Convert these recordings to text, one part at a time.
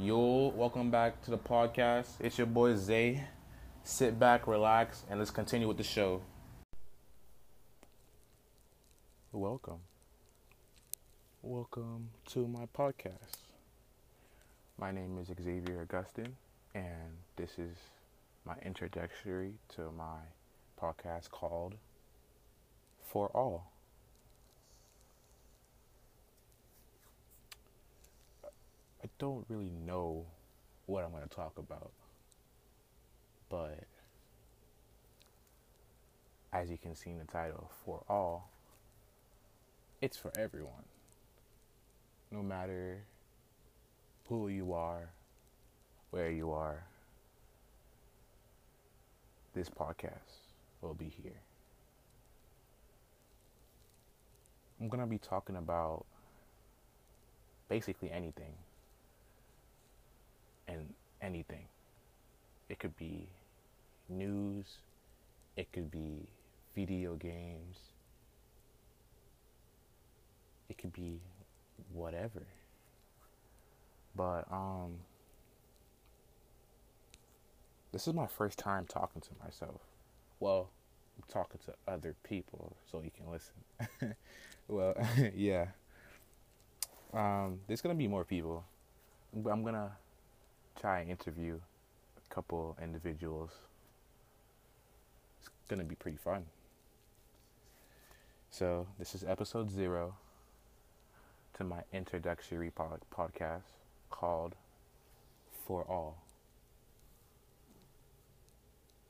Yo, welcome back to the podcast. It's your boy Zay. Sit back, relax, and let's continue with the show. Welcome. Welcome to my podcast. My name is Xavier Augustine, and this is my introductory to my podcast called For All. Don't really know what I'm going to talk about, but as you can see in the title, For All, it's for everyone. No matter who you are, where you are, this podcast will be here. I'm going to be talking about basically anything and anything. It could be news, it could be video games, it could be whatever. But um this is my first time talking to myself. Well, I'm talking to other people so you can listen. well, yeah. Um, there's gonna be more people. I'm gonna try and interview a couple individuals. It's gonna be pretty fun. So this is episode zero to my introductory pod- podcast called For All.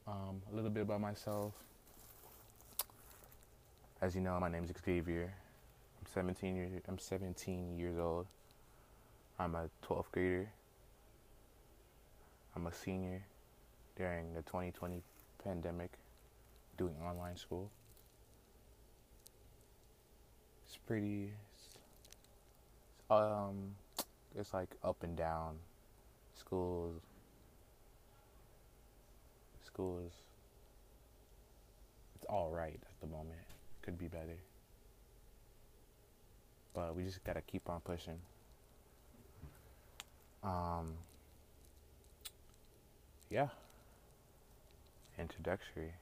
Um, a little bit about myself. As you know, my name is Xavier. I'm 17 years. I'm 17 years old. I'm a 12th grader. I'm a senior during the 2020 pandemic, doing online school. It's pretty. Um, it's like up and down. Schools. Schools. It's all right at the moment. Could be better. But we just gotta keep on pushing. Um, yeah. Introductory.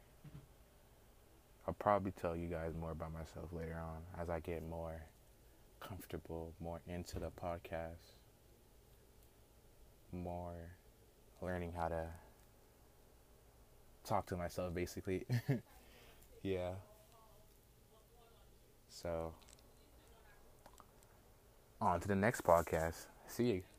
I'll probably tell you guys more about myself later on as I get more comfortable, more into the podcast, more learning how to talk to myself basically. yeah. So, on to the next podcast. See you.